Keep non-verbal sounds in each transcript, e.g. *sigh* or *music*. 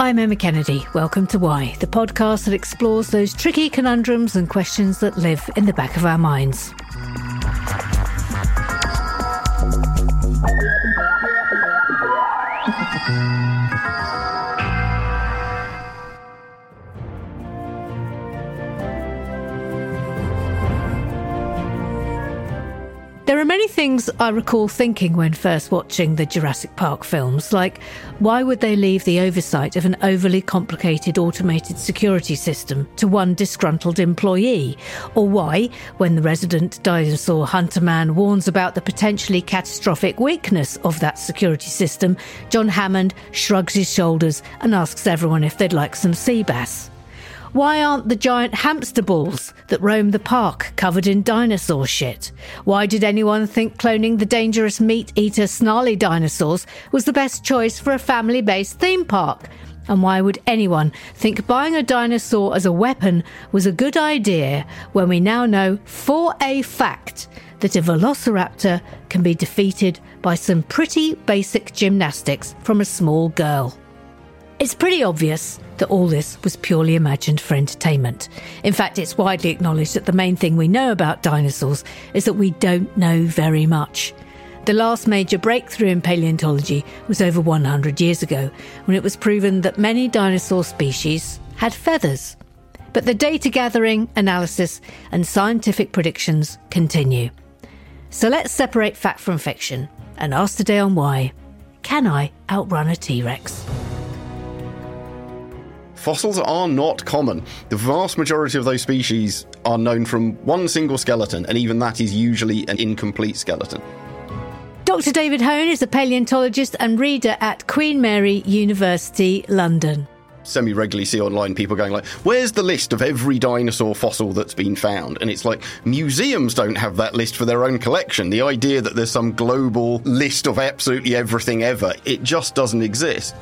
I'm Emma Kennedy. Welcome to Why, the podcast that explores those tricky conundrums and questions that live in the back of our minds. There are many things I recall thinking when first watching the Jurassic Park films, like why would they leave the oversight of an overly complicated automated security system to one disgruntled employee? Or why, when the resident dinosaur hunter man warns about the potentially catastrophic weakness of that security system, John Hammond shrugs his shoulders and asks everyone if they'd like some sea bass? Why aren't the giant hamster balls that roam the park covered in dinosaur shit? Why did anyone think cloning the dangerous meat eater snarly dinosaurs was the best choice for a family based theme park? And why would anyone think buying a dinosaur as a weapon was a good idea when we now know for a fact that a velociraptor can be defeated by some pretty basic gymnastics from a small girl? It's pretty obvious that all this was purely imagined for entertainment. In fact, it's widely acknowledged that the main thing we know about dinosaurs is that we don't know very much. The last major breakthrough in paleontology was over 100 years ago, when it was proven that many dinosaur species had feathers. But the data gathering, analysis, and scientific predictions continue. So let's separate fact from fiction and ask today on why can I outrun a T Rex? Fossils are not common. The vast majority of those species are known from one single skeleton, and even that is usually an incomplete skeleton. Dr. David Hone is a paleontologist and reader at Queen Mary University, London. Semi regularly see online people going like, "Where's the list of every dinosaur fossil that's been found?" And it's like museums don't have that list for their own collection. The idea that there's some global list of absolutely everything ever, it just doesn't exist.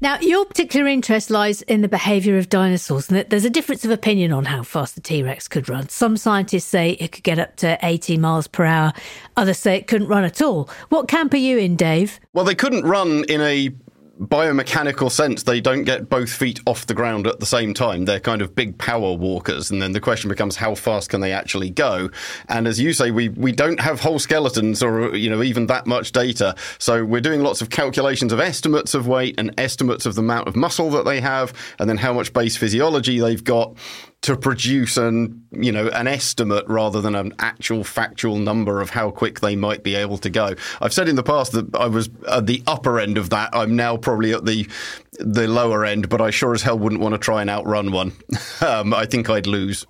Now, your particular interest lies in the behaviour of dinosaurs, and there's a difference of opinion on how fast the T Rex could run. Some scientists say it could get up to 80 miles per hour, others say it couldn't run at all. What camp are you in, Dave? Well, they couldn't run in a biomechanical sense, they don't get both feet off the ground at the same time. They're kind of big power walkers. And then the question becomes how fast can they actually go? And as you say, we, we don't have whole skeletons or, you know, even that much data. So we're doing lots of calculations of estimates of weight and estimates of the amount of muscle that they have and then how much base physiology they've got to produce an you know an estimate rather than an actual factual number of how quick they might be able to go. I've said in the past that I was at the upper end of that. I'm now probably at the the lower end, but I sure as hell wouldn't want to try and outrun one. *laughs* um, I think I'd lose.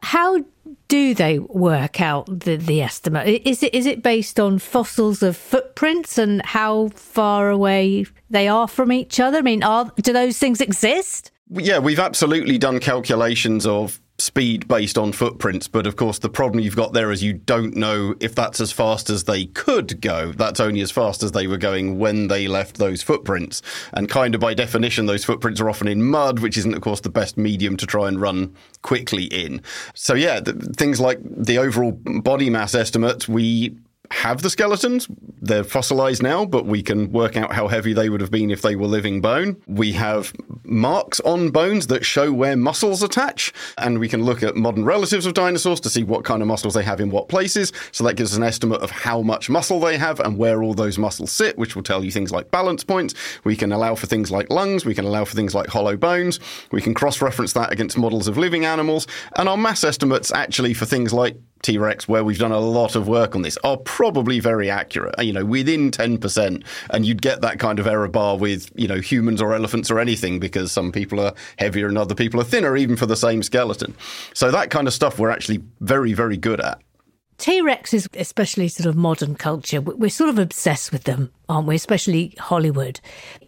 How do they work out the, the estimate? Is it is it based on fossils of footprints and how far away they are from each other? I mean, are do those things exist? Yeah, we've absolutely done calculations of speed based on footprints, but of course, the problem you've got there is you don't know if that's as fast as they could go. That's only as fast as they were going when they left those footprints. And kind of by definition, those footprints are often in mud, which isn't, of course, the best medium to try and run quickly in. So, yeah, things like the overall body mass estimate, we have the skeletons. They're fossilized now, but we can work out how heavy they would have been if they were living bone. We have marks on bones that show where muscles attach, and we can look at modern relatives of dinosaurs to see what kind of muscles they have in what places. So that gives us an estimate of how much muscle they have and where all those muscles sit, which will tell you things like balance points. We can allow for things like lungs, we can allow for things like hollow bones. We can cross reference that against models of living animals, and our mass estimates actually for things like T Rex, where we've done a lot of work on this, are probably very accurate. You know, within 10%. And you'd get that kind of error bar with, you know, humans or elephants or anything because some people are heavier and other people are thinner, even for the same skeleton. So that kind of stuff we're actually very, very good at. T Rexes, especially sort of modern culture, we're sort of obsessed with them, aren't we? Especially Hollywood.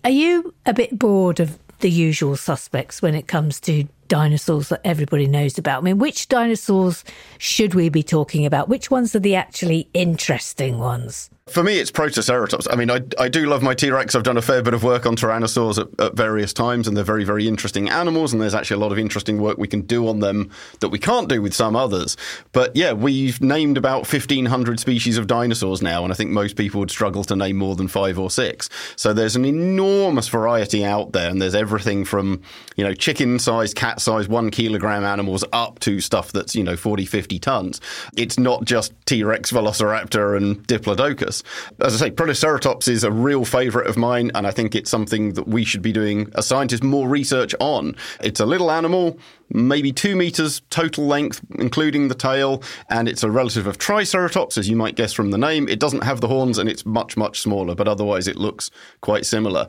Are you a bit bored of the usual suspects when it comes to dinosaurs that everybody knows about? I mean, which dinosaurs should we be talking about? Which ones are the actually interesting ones? For me, it's Protoceratops. I mean, I, I do love my T Rex. I've done a fair bit of work on tyrannosaurs at, at, various times, and they're very, very interesting animals. And there's actually a lot of interesting work we can do on them that we can't do with some others. But yeah, we've named about 1,500 species of dinosaurs now, and I think most people would struggle to name more than five or six. So there's an enormous variety out there, and there's everything from, you know, chicken sized, cat sized, one kilogram animals up to stuff that's, you know, 40, 50 tons. It's not just T Rex, Velociraptor, and Diplodocus. As I say, Protoceratops is a real favourite of mine, and I think it's something that we should be doing as scientists more research on. It's a little animal, maybe two meters total length, including the tail, and it's a relative of Triceratops, as you might guess from the name. It doesn't have the horns and it's much, much smaller, but otherwise it looks quite similar.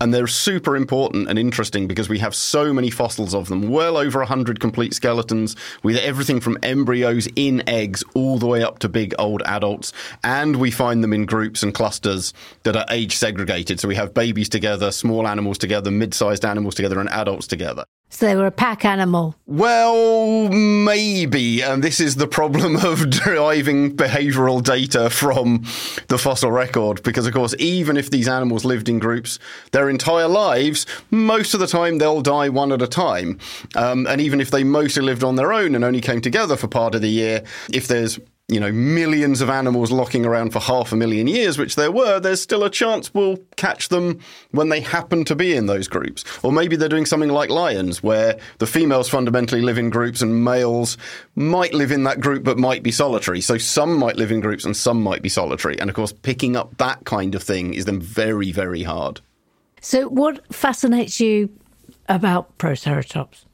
And they're super important and interesting because we have so many fossils of them, well over 100 complete skeletons, with everything from embryos in eggs all the way up to big old adults. And we find them in groups and clusters that are age segregated. So we have babies together, small animals together, mid sized animals together, and adults together. So they were a pack animal. Well, maybe. And this is the problem of *laughs* deriving behavioral data from the fossil record. Because, of course, even if these animals lived in groups their entire lives, most of the time they'll die one at a time. Um, and even if they mostly lived on their own and only came together for part of the year, if there's you know, millions of animals locking around for half a million years, which there were, there's still a chance we'll catch them when they happen to be in those groups. Or maybe they're doing something like lions, where the females fundamentally live in groups and males might live in that group but might be solitary. So some might live in groups and some might be solitary. And of course, picking up that kind of thing is then very, very hard. So, what fascinates you about Protoceratops?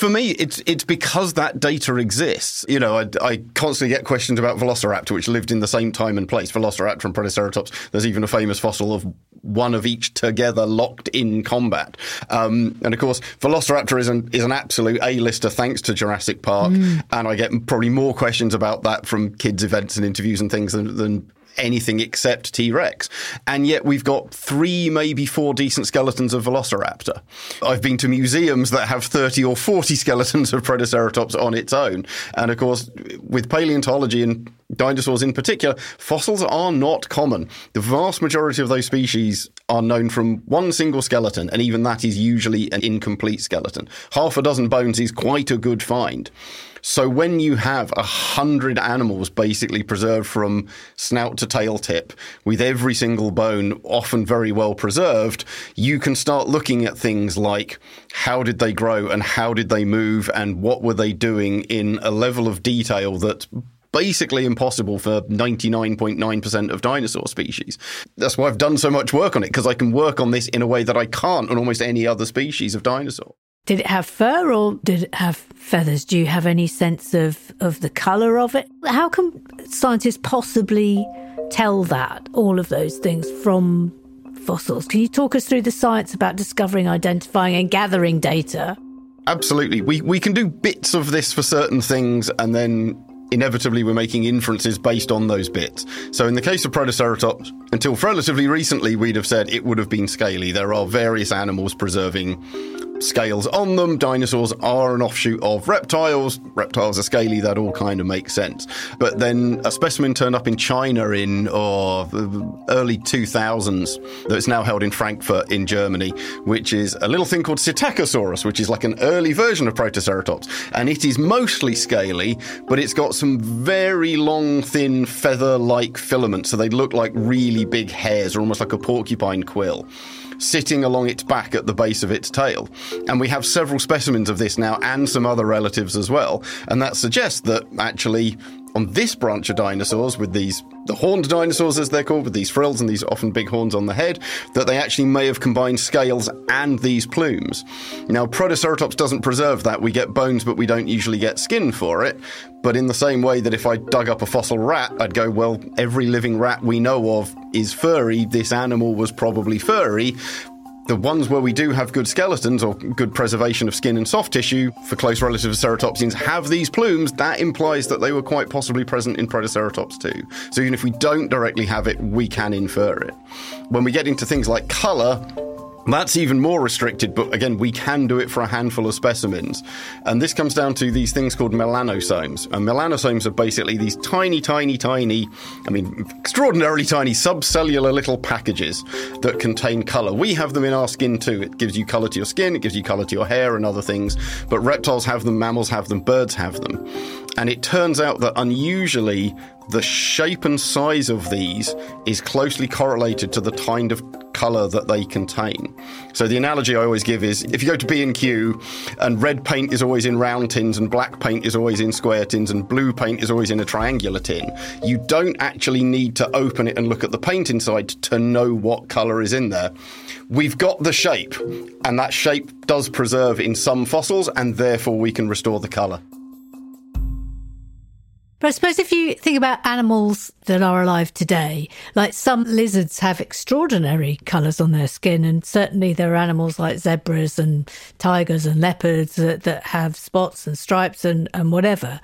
For me, it's it's because that data exists. You know, I, I, constantly get questions about Velociraptor, which lived in the same time and place. Velociraptor and Protoceratops. There's even a famous fossil of one of each together, locked in combat. Um, and of course, Velociraptor is an is an absolute A-lister thanks to Jurassic Park. Mm. And I get probably more questions about that from kids' events and interviews and things than, than anything except T Rex. And yet we've got three, maybe four decent skeletons of Velociraptor. I've been to museums that have 30 or 40 *laughs* skeletons of Protoceratops on its own. And of course, with paleontology and dinosaurs in particular, fossils are not common. The vast majority of those species are known from one single skeleton, and even that is usually an incomplete skeleton. Half a dozen bones is quite a good find. So when you have a hundred animals basically preserved from snout to tail tip, with every single bone often very well preserved, you can start looking at things like how did they grow and how did they move and what were they doing in a level of detail that basically impossible for 99.9% of dinosaur species. That's why I've done so much work on it, because I can work on this in a way that I can't on almost any other species of dinosaur. Did it have fur or did it have feathers? Do you have any sense of, of the colour of it? How can scientists possibly tell that, all of those things, from fossils? Can you talk us through the science about discovering, identifying, and gathering data? Absolutely. We, we can do bits of this for certain things and then inevitably we're making inferences based on those bits. So in the case of Protoceratops, until relatively recently, we'd have said it would have been scaly. There are various animals preserving scales on them. Dinosaurs are an offshoot of reptiles. Reptiles are scaly. That all kind of makes sense. But then a specimen turned up in China in oh, early 2000s that's now held in Frankfurt in Germany, which is a little thing called Psittacosaurus, which is like an early version of Protoceratops. And it is mostly scaly, but it's got some very long, thin feather-like filaments. So they look like really big hairs or almost like a porcupine quill sitting along its back at the base of its tail. And we have several specimens of this now and some other relatives as well. And that suggests that actually on this branch of dinosaurs with these the horned dinosaurs as they're called with these frills and these often big horns on the head that they actually may have combined scales and these plumes now protoceratops doesn't preserve that we get bones but we don't usually get skin for it but in the same way that if i dug up a fossil rat i'd go well every living rat we know of is furry this animal was probably furry the ones where we do have good skeletons or good preservation of skin and soft tissue for close relatives of ceratopsians have these plumes, that implies that they were quite possibly present in Protoceratops too. So even if we don't directly have it, we can infer it. When we get into things like colour, that's even more restricted, but again, we can do it for a handful of specimens. And this comes down to these things called melanosomes. And melanosomes are basically these tiny, tiny, tiny, I mean, extraordinarily tiny subcellular little packages that contain color. We have them in our skin too. It gives you color to your skin, it gives you color to your hair and other things. But reptiles have them, mammals have them, birds have them. And it turns out that unusually, the shape and size of these is closely correlated to the kind of color that they contain. So the analogy I always give is if you go to B&Q and red paint is always in round tins and black paint is always in square tins and blue paint is always in a triangular tin, you don't actually need to open it and look at the paint inside to know what color is in there. We've got the shape and that shape does preserve in some fossils and therefore we can restore the color. But I suppose if you think about animals that are alive today, like some lizards have extraordinary colours on their skin, and certainly there are animals like zebras and tigers and leopards that, that have spots and stripes and, and whatever.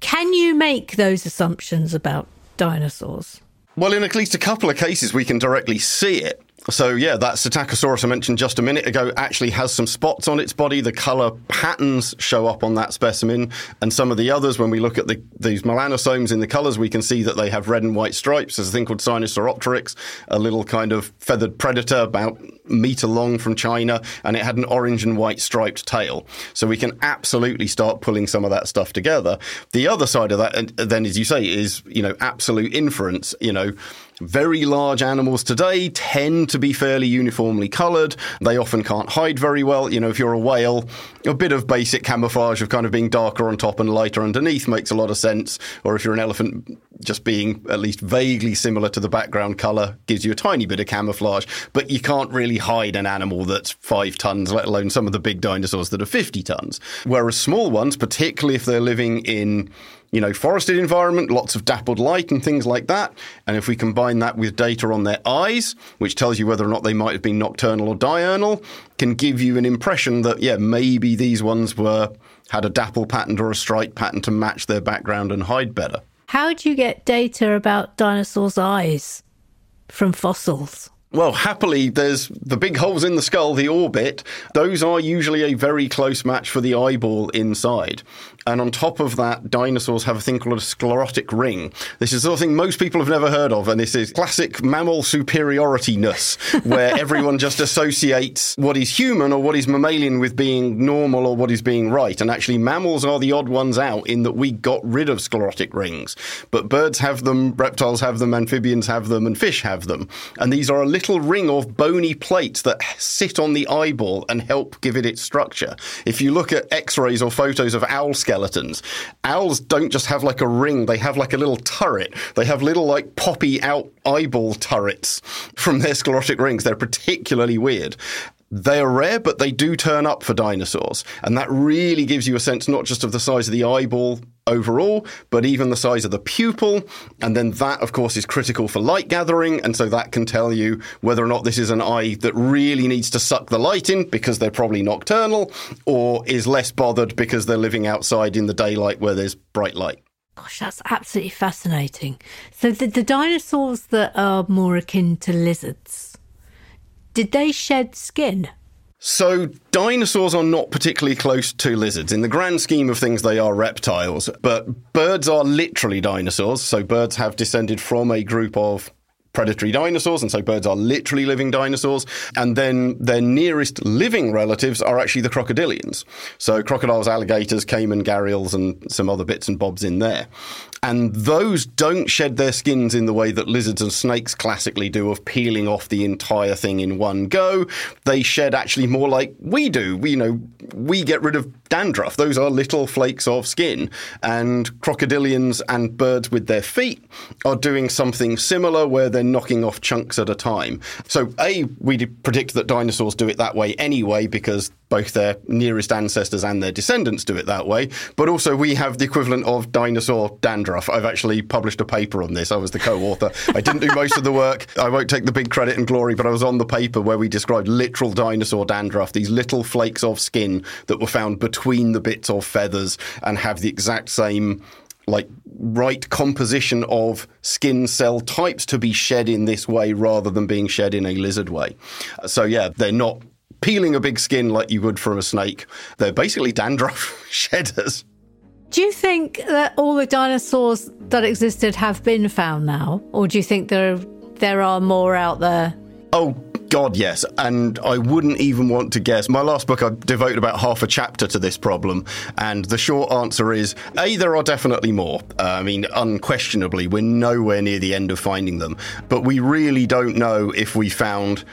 Can you make those assumptions about dinosaurs? Well, in at least a couple of cases, we can directly see it. So yeah, that Psittacosaurus I mentioned just a minute ago actually has some spots on its body. The color patterns show up on that specimen, and some of the others, when we look at the, these melanosomes in the colors, we can see that they have red and white stripes. There's a thing called Sinosauropteryx, a little kind of feathered predator about meter long from China, and it had an orange and white striped tail. So we can absolutely start pulling some of that stuff together. The other side of that, then as you say, is you know absolute inference. You know very large animals today tend to be fairly uniformly coloured. They often can't hide very well. You know, if you're a whale, a bit of basic camouflage of kind of being darker on top and lighter underneath makes a lot of sense. Or if you're an elephant, just being at least vaguely similar to the background colour gives you a tiny bit of camouflage. But you can't really hide an animal that's five tons, let alone some of the big dinosaurs that are 50 tons. Whereas small ones, particularly if they're living in you know, forested environment, lots of dappled light and things like that. And if we combine that with data on their eyes, which tells you whether or not they might have been nocturnal or diurnal, can give you an impression that, yeah, maybe these ones were had a dapple pattern or a stripe pattern to match their background and hide better. How do you get data about dinosaurs' eyes from fossils? Well, happily, there's the big holes in the skull, the orbit. Those are usually a very close match for the eyeball inside. And on top of that, dinosaurs have a thing called a sclerotic ring. This is the sort of thing most people have never heard of. And this is classic mammal superiorityness, where *laughs* everyone just associates what is human or what is mammalian with being normal or what is being right. And actually, mammals are the odd ones out in that we got rid of sclerotic rings. But birds have them, reptiles have them, amphibians have them, and fish have them. And these are a little ring of bony plates that sit on the eyeball and help give it its structure. If you look at x rays or photos of owl skeletons, owls don't just have like a ring, they have like a little turret. They have little like poppy out eyeball turrets from their sclerotic rings. They're particularly weird. They are rare, but they do turn up for dinosaurs. And that really gives you a sense not just of the size of the eyeball overall, but even the size of the pupil. And then that, of course, is critical for light gathering. And so that can tell you whether or not this is an eye that really needs to suck the light in because they're probably nocturnal or is less bothered because they're living outside in the daylight where there's bright light. Gosh, that's absolutely fascinating. So the, the dinosaurs that are more akin to lizards, did they shed skin? So, dinosaurs are not particularly close to lizards. In the grand scheme of things, they are reptiles, but birds are literally dinosaurs. So, birds have descended from a group of predatory dinosaurs, and so birds are literally living dinosaurs. And then their nearest living relatives are actually the crocodilians. So crocodiles, alligators, caiman, gharials, and some other bits and bobs in there. And those don't shed their skins in the way that lizards and snakes classically do, of peeling off the entire thing in one go. They shed actually more like we do. We, you know, we get rid of dandruff. Those are little flakes of skin. And crocodilians and birds with their feet are doing something similar where they're knocking off chunks at a time. So, A, we predict that dinosaurs do it that way anyway because both their nearest ancestors and their descendants do it that way. But also, we have the equivalent of dinosaur dandruff. I've actually published a paper on this. I was the co author. I didn't do most of the work. *laughs* I won't take the big credit and glory, but I was on the paper where we described literal dinosaur dandruff, these little flakes of skin that were found between the bits of feathers and have the exact same like right composition of skin cell types to be shed in this way rather than being shed in a lizard way. So yeah, they're not peeling a big skin like you would from a snake. They're basically dandruff *laughs* shedders. Do you think that all the dinosaurs that existed have been found now, or do you think there there are more out there? Oh God, yes. And I wouldn't even want to guess. My last book, I devoted about half a chapter to this problem. And the short answer is A, there are definitely more. Uh, I mean, unquestionably, we're nowhere near the end of finding them. But we really don't know if we found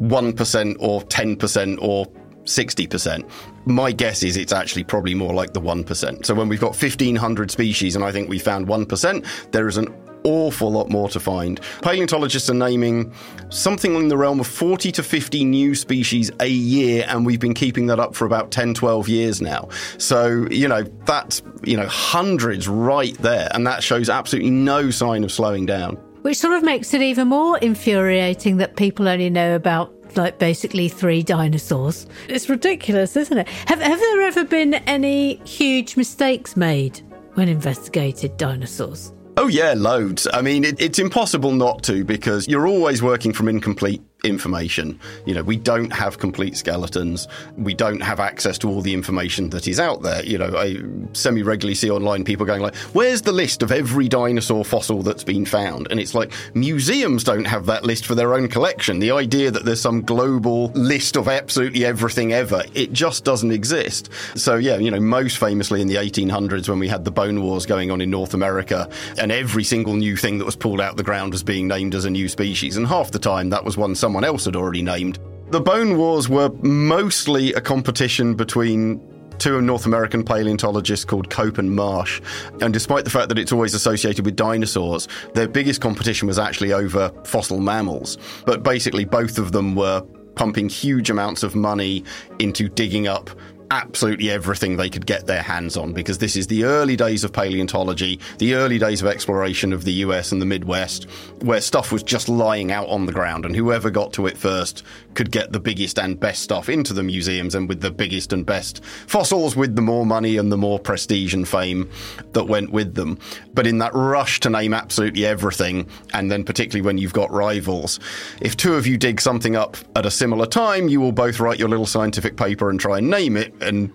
1% or 10% or 60%. My guess is it's actually probably more like the 1%. So when we've got 1,500 species and I think we found 1%, there is an awful lot more to find. Paleontologists are naming something in the realm of 40 to 50 new species a year, and we've been keeping that up for about 10, 12 years now. So, you know, that's, you know, hundreds right there, and that shows absolutely no sign of slowing down. Which sort of makes it even more infuriating that people only know about like basically three dinosaurs. It's ridiculous, isn't it? Have, have there ever been any huge mistakes made when investigated dinosaurs? Oh, yeah, loads. I mean, it, it's impossible not to because you're always working from incomplete information. You know, we don't have complete skeletons. We don't have access to all the information that is out there. You know, I semi regularly see online people going like, "Where's the list of every dinosaur fossil that's been found?" And it's like museums don't have that list for their own collection. The idea that there's some global list of absolutely everything ever, it just doesn't exist. So yeah, you know, most famously in the 1800s when we had the bone wars going on in North America, and every single new thing that was pulled out of the ground was being named as a new species, and half the time that was one someone else had already named. The Bone Wars were mostly a competition between two North American paleontologists called Cope and Marsh. And despite the fact that it's always associated with dinosaurs, their biggest competition was actually over fossil mammals. But basically, both of them were pumping huge amounts of money into digging up absolutely everything they could get their hands on because this is the early days of paleontology, the early days of exploration of the US and the Midwest, where stuff was just lying out on the ground, and whoever got to it first could get the biggest and best stuff into the museums and with the biggest and best fossils with the more money and the more prestige and fame that went with them. But in that rush to name absolutely everything, and then particularly when you've got rivals, if two of you dig something up at a similar time, you will both write your little scientific paper and try and name it and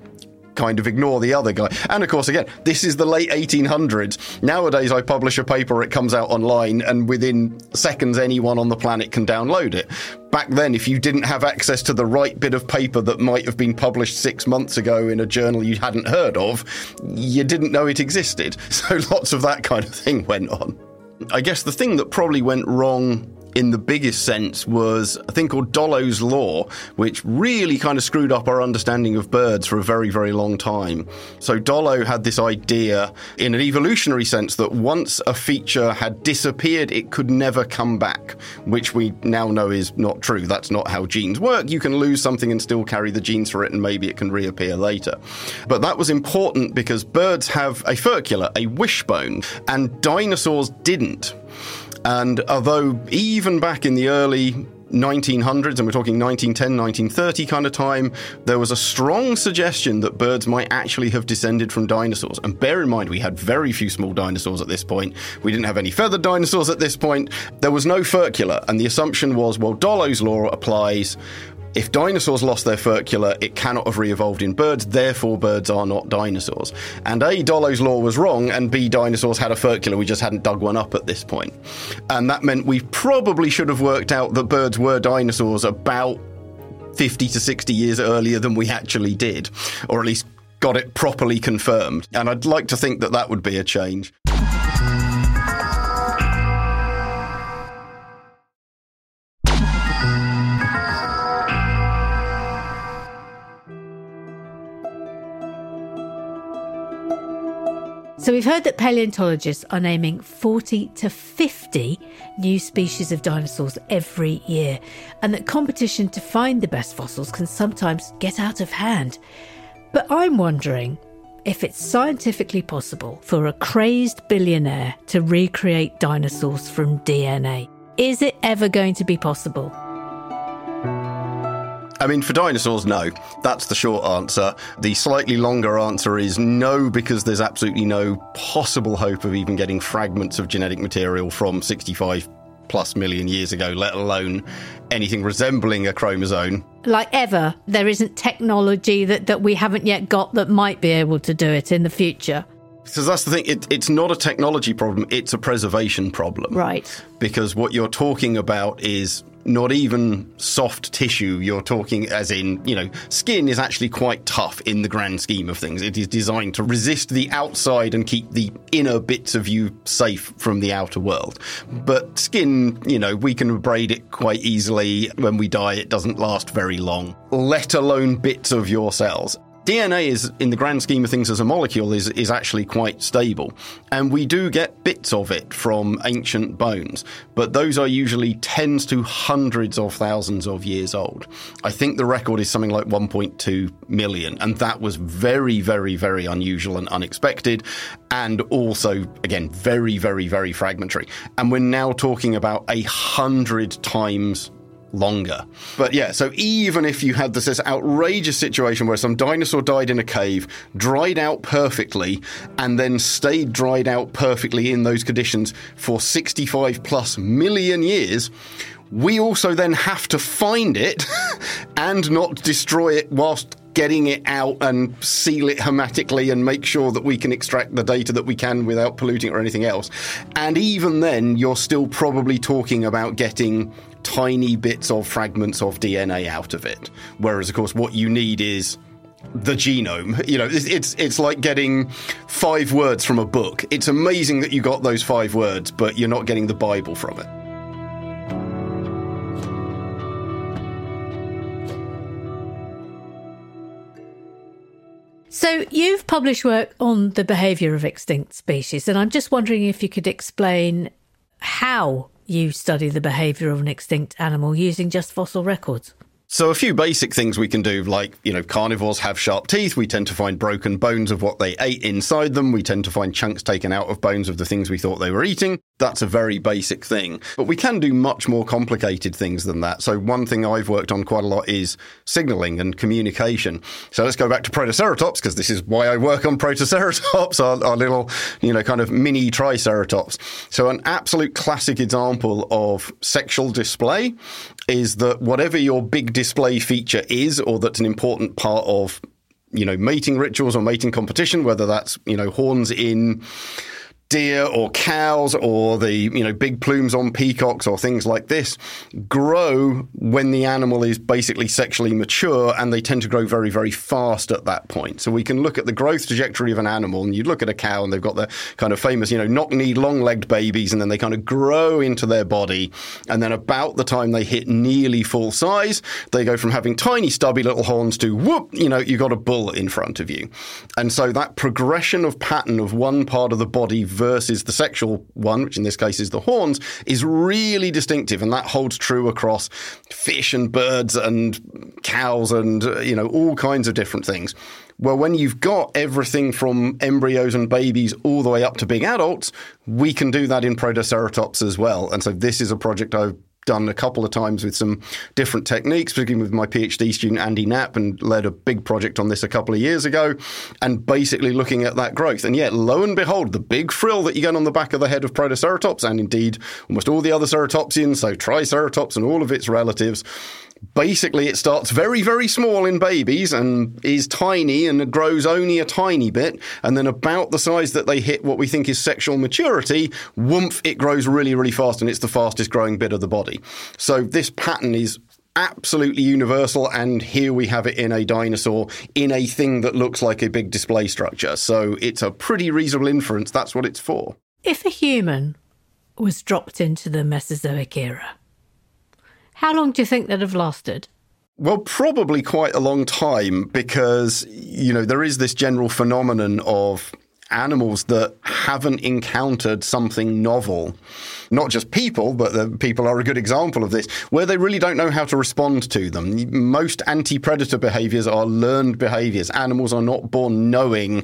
kind of ignore the other guy. And of course, again, this is the late 1800s. Nowadays, I publish a paper, it comes out online, and within seconds, anyone on the planet can download it. Back then, if you didn't have access to the right bit of paper that might have been published six months ago in a journal you hadn't heard of, you didn't know it existed. *laughs* So lots of that kind of thing went on. I guess the thing that probably went wrong in the biggest sense was a thing called Dollo's Law, which really kind of screwed up our understanding of birds for a very, very long time. So Dollo had this idea in an evolutionary sense that once a feature had disappeared, it could never come back, which we now know is not true. That's not how genes work. You can lose something and still carry the genes for it, and maybe it can reappear later. But that was important because birds have a furcula, a wishbone, and dinosaurs didn't. And although even back in the early 1900s, and we're talking 1910, 1930 kind of time, there was a strong suggestion that birds might actually have descended from dinosaurs. And bear in mind, we had very few small dinosaurs at this point. We didn't have any feathered dinosaurs at this point. There was no furcula. And the assumption was, well, Dollo's law applies. If dinosaurs lost their furcula, it cannot have re-evolved in birds, therefore birds are not dinosaurs. And A, Dollo's law was wrong, and B, dinosaurs had a furcula, we just hadn't dug one up at this point. And that meant we probably should have worked out that birds were dinosaurs about 50 to 60 years earlier than we actually did, or at least got it properly confirmed. And I'd like to think that that would be a change. So we've heard that paleontologists are naming 40 to 50 new species of dinosaurs every year, and that competition to find the best fossils can sometimes get out of hand. But I'm wondering if it's scientifically possible for a crazed billionaire to recreate dinosaurs from DNA. Is it ever going to be possible? I mean, for dinosaurs, no. That's the short answer. The slightly longer answer is no, because there's absolutely no possible hope of even getting fragments of genetic material from 65 plus million years ago, let alone anything resembling a chromosome. Like ever, there isn't technology that, that we haven't yet got that might be able to do it in the future. Because that's the thing, it, it's not a technology problem, it's a preservation problem. Right. Because what you're talking about is not even soft tissue. You're talking as in, you know, skin is actually quite tough in the grand scheme of things. It is designed to resist the outside and keep the inner bits of you safe from the outer world. But skin, you know, we can abrade it quite easily. When we die, it doesn't last very long, let alone bits of your cells. DNA is, in the grand scheme of things, as a molecule, is is actually quite stable, and we do get bits of it from ancient bones, but those are usually tens to hundreds of thousands of years old. I think the record is something like 1.2 million, and that was very, very, very unusual and unexpected, and also again very, very, very fragmentary. And we're now talking about a hundred times longer. But yeah, so even if you had this, this, outrageous situation where some dinosaur died in a cave, dried out perfectly, and then stayed dried out perfectly in those conditions for 65 plus million years, we also then have to find it *laughs* and not destroy it whilst getting it out and seal it hermetically and make sure that we can extract the data that we can without polluting or anything else. And even then, you're still probably talking about getting tiny bits of fragments of DNA out of it. Whereas, of course, what you need is the genome. You know, it's, it's, it's like getting five words from a book. It's amazing that you got those five words, but you're not getting the Bible from it. So, you've published work on the behaviour of extinct species, and I'm just wondering if you could explain how you study the behaviour of an extinct animal using just fossil records. So a few basic things we can do, like, you know, carnivores have sharp teeth. We tend to find broken bones of what they ate inside them. We tend to find chunks taken out of bones of the things we thought they were eating. That's a very basic thing. But we can do much more complicated things than that. So one thing I've worked on quite a lot is signaling and communication. So let's go back to Protoceratops, because this is why I work on Protoceratops, *laughs* our, our little, you know, kind of mini Triceratops. So an absolute classic example of sexual display is that whatever your big display feature is, or that's an important part of, you know, mating rituals or mating competition, whether that's, you know, horns in deer or cows or the you know big plumes on peacocks or things like this grow when the animal is basically sexually mature and they tend to grow very very fast at that point. So we can look at the growth trajectory of an animal and you look at a cow and they've got the kind of famous you know knock-kneed long-legged babies and then they kind of grow into their body. And then about the time they hit nearly full size they go from having tiny stubby little horns to whoop you know you've got a bull in front of you. And so that progression of pattern of one part of the body versus the sexual one, which in this case is the horns, is really distinctive. And that holds true across fish and birds and cows and, you know, all kinds of different things. Well, when you've got everything from embryos and babies all the way up to big adults, we can do that in Protoceratops as well. And so this is a project I've done a couple of times with some different techniques, beginning with my PhD student Andy Knapp, and led a big project on this a couple of years ago, and basically looking at that growth. And yet, lo and behold, the big frill that you get on the back of the head of Protoceratops, and indeed almost all the other ceratopsians, so Triceratops and all of its relatives, basically it starts very very small in babies and is tiny and grows only a tiny bit. And then about the size that they hit what we think is sexual maturity whoomph it grows really really fast and it's the fastest growing bit of the body. So this pattern is absolutely universal and here we have it in a dinosaur in a thing that looks like a big display structure. So it's a pretty reasonable inference that's what it's for. If a human was dropped into the mesozoic era how long do you think they'd have lasted? Well, probably quite a long time because, you know, there is this general phenomenon of animals that haven't encountered something novel. Not just people, but the people are a good example of this, where they really don't know how to respond to them. Most anti predator behaviors are learned behaviors. Animals are not born knowing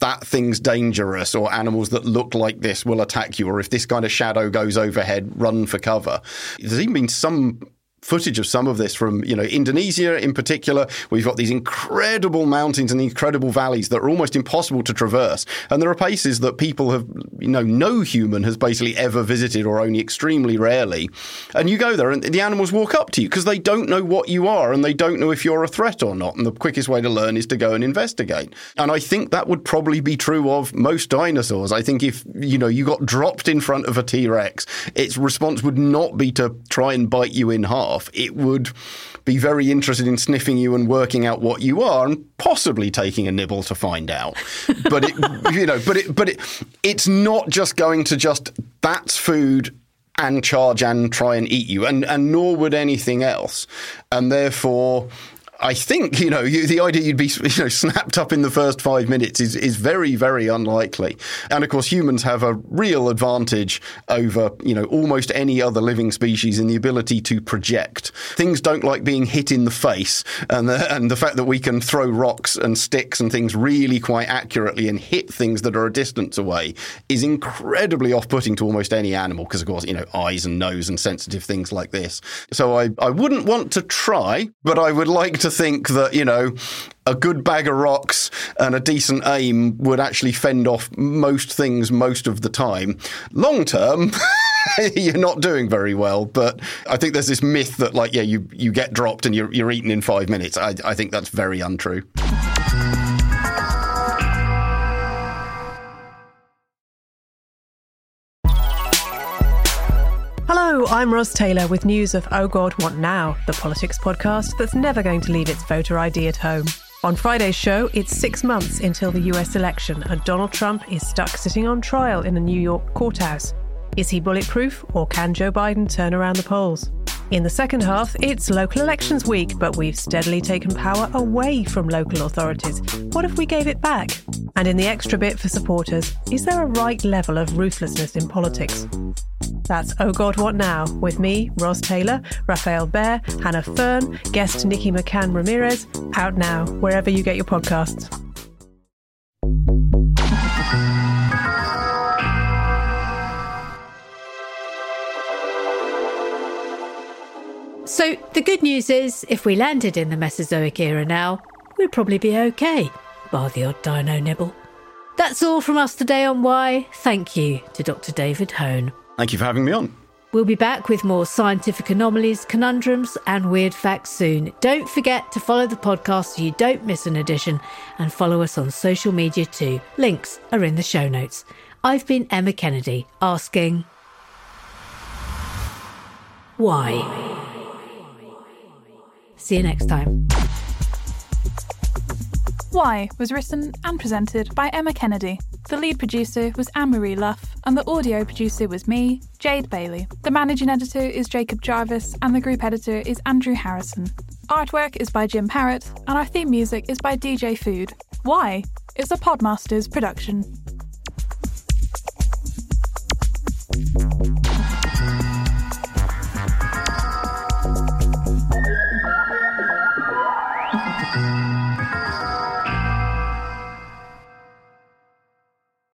that thing's dangerous or animals that look like this will attack you or if this kind of shadow goes overhead run for cover. There's even been some footage of some of this from you know Indonesia in particular. We've got these incredible mountains and incredible valleys that are almost impossible to traverse, and there are places that people have you know no human has basically ever visited or only extremely rarely. And you go there, and the animals walk up to you because they don't know what you are and they don't know if you're a threat or not. And the quickest way to learn is to go and investigate. And I think that would probably be true of most dinosaurs. I think if you know you got dropped in front of a T Rex, its response would not be to try and bite you in half it would be very interested in sniffing you and working out what you are and possibly taking a nibble to find out. But it, *laughs* you know, but it, but it, it's not just going to just that's food and charge and try and eat you, and and nor would anything else, and therefore I think you know you, the idea you'd be you know snapped up in the first five minutes is is very very unlikely. And of course, humans have a real advantage over you know almost any other living species in the ability to project. Things don't like being hit in the face, and the, and the fact that we can throw rocks and sticks and things really quite accurately and hit things that are a distance away is incredibly off-putting to almost any animal because of course you know eyes and nose and sensitive things like this. So I I wouldn't want to try, but I would like to to think that, you know, a good bag of rocks and a decent aim would actually fend off most things most of the time. Long term, *laughs* you're not doing very well. But I think there's this myth that, like, yeah, you, you get dropped and you're, you're eaten in five minutes. I, I think that's very untrue. I'm Ros Taylor with news of Oh God, What Now, the politics podcast that's never going to leave its voter ID at home. On Friday's show, it's six months until the US election, and Donald Trump is stuck sitting on trial in a New York courthouse. Is he bulletproof, or can Joe Biden turn around the polls? In the second half, it's local elections week, but we've steadily taken power away from local authorities. What if we gave it back? And in the extra bit for supporters, is there a right level of ruthlessness in politics? That's Oh God, What Now? with me, Ros Taylor, Rafael Behr, Hannah Fearn, guest Nikki McCann Ramirez, out now, wherever you get your podcasts. So, the good news is, if we landed in the Mesozoic era now, we'd probably be okay, bar the odd dino nibble. That's all from us today on Why. Thank you to Dr. David Hone. Thank you for having me on. We'll be back with more scientific anomalies, conundrums, and weird facts soon. Don't forget to follow the podcast so you don't miss an edition and follow us on social media too. Links are in the show notes. I've been Emma Kennedy asking, Why? See you next time. Why was written and presented by Emma Kennedy. The lead producer was Anne-Marie Luff, and the audio producer was me, Jade Bailey. The managing editor is Jacob Jarvis, and the group editor is Andrew Harrison. Artwork is by Jim Parrett, and our theme music is by DJ Food. Why? It's a Podmasters production.